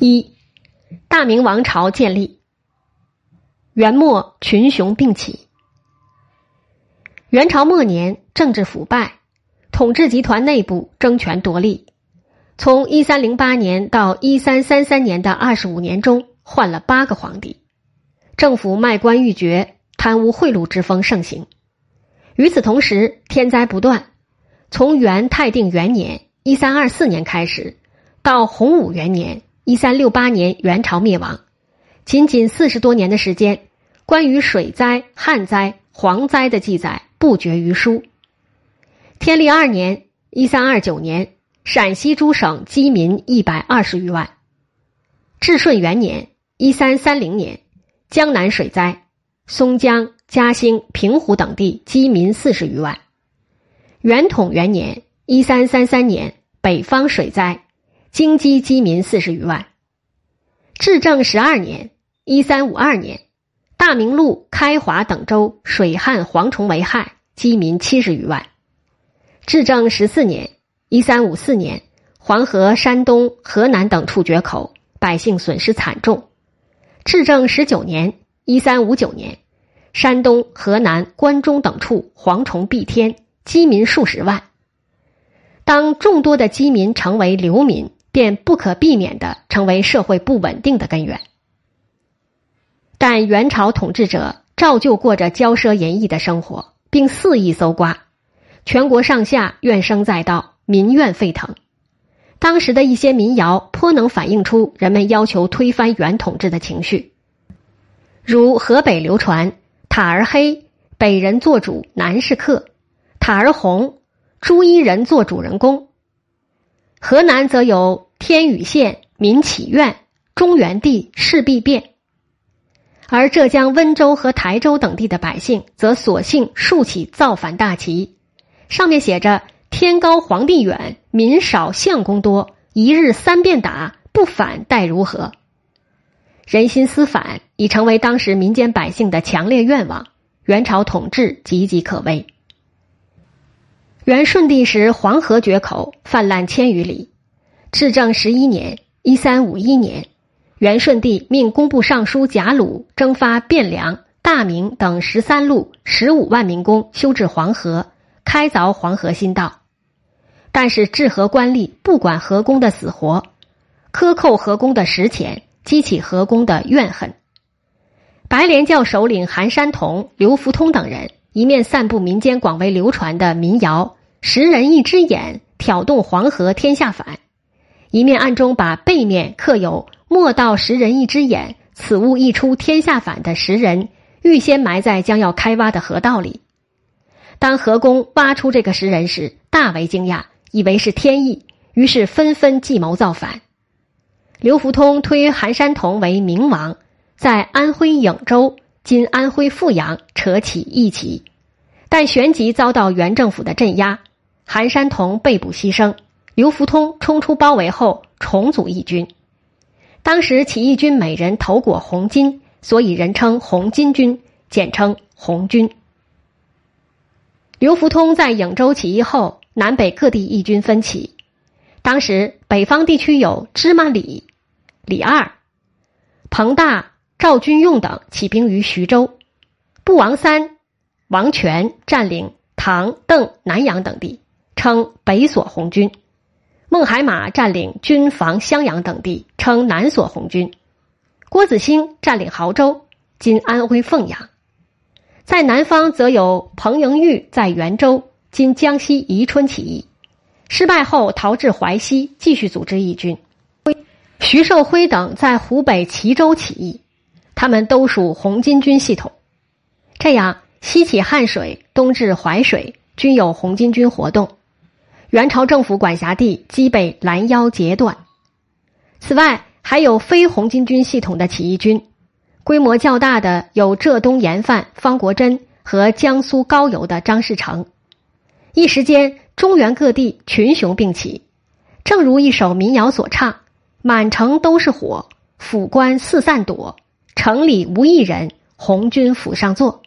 一，大明王朝建立。元末群雄并起。元朝末年，政治腐败，统治集团内部争权夺利。从一三零八年到一三三三年的二十五年中，换了八个皇帝，政府卖官鬻爵、贪污贿赂之风盛行。与此同时，天灾不断。从元泰定元年（一三二四年）开始，到洪武元年。一三六八年，元朝灭亡，仅仅四十多年的时间，关于水灾、旱灾、蝗灾的记载不绝于书。天历二年（一三二九年），陕西诸省饥民一百二十余万。至顺元年（一三三零年），江南水灾，松江、嘉兴、平湖等地饥民四十余万。元统元年（一三三三年），北方水灾。京畿饥民四十余万。至正十二年（一三五二年），大明路、开华等州水旱蝗虫为害，饥民七十余万。至正十四年（一三五四年），黄河、山东、河南等处决口，百姓损失惨重。至正十九年（一三五九年），山东、河南、关中等处蝗虫蔽天，饥民数十万。当众多的饥民成为流民。便不可避免的成为社会不稳定的根源。但元朝统治者照旧过着骄奢淫逸的生活，并肆意搜刮，全国上下怨声载道，民怨沸腾。当时的一些民谣颇能反映出人们要求推翻元统治的情绪，如河北流传“塔儿黑，北人做主，南是客；塔儿红，朱衣人做主人公。”河南则有天宇县民起愿，中原地势必变。而浙江温州和台州等地的百姓则索性竖起造反大旗，上面写着“天高皇帝远，民少相公多，一日三遍打，不反待如何？”人心思反已成为当时民间百姓的强烈愿望，元朝统治岌岌可危。元顺帝时，黄河决口泛滥千余里。至正十一年（一三五一年），元顺帝命工部尚书贾鲁征发汴梁、大名等十三路十五万民工修治黄河，开凿黄河新道。但是治河官吏不管河工的死活，克扣河工的实钱，激起河工的怨恨。白莲教首领韩山童、刘福通等人一面散布民间广为流传的民谣。食人一只眼，挑动黄河天下反。一面暗中把背面刻有“莫道食人一只眼，此物一出天下反”的食人预先埋在将要开挖的河道里。当河工挖出这个石人时，大为惊讶，以为是天意，于是纷纷计谋造反。刘福通推韩山童为明王，在安徽颍州（今安徽阜阳）扯起义旗，但旋即遭到元政府的镇压。韩山童被捕牺牲，刘福通冲出包围后重组义军。当时起义军每人头裹红巾，所以人称红巾军，简称红军。刘福通在颍州起义后，南北各地义军分起。当时北方地区有芝麻李、李二、彭大、赵军用等起兵于徐州，不王三、王权占领唐、邓、南阳等地。称北所红军，孟海马占领军防襄阳等地，称南所红军。郭子兴占领亳州（今安徽凤阳）。在南方，则有彭莹玉在元州（今江西宜春）起义，失败后逃至淮西，继续组织义军。徐寿辉等在湖北蕲州起义，他们都属红巾军系统。这样，西起汉水，东至淮水，均有红巾军活动。元朝政府管辖地基被拦腰截断。此外，还有非红巾军系统的起义军，规模较大的有浙东盐贩方国珍和江苏高邮的张士诚。一时间，中原各地群雄并起，正如一首民谣所唱：“满城都是火，府官四散躲，城里无一人，红军府上坐。”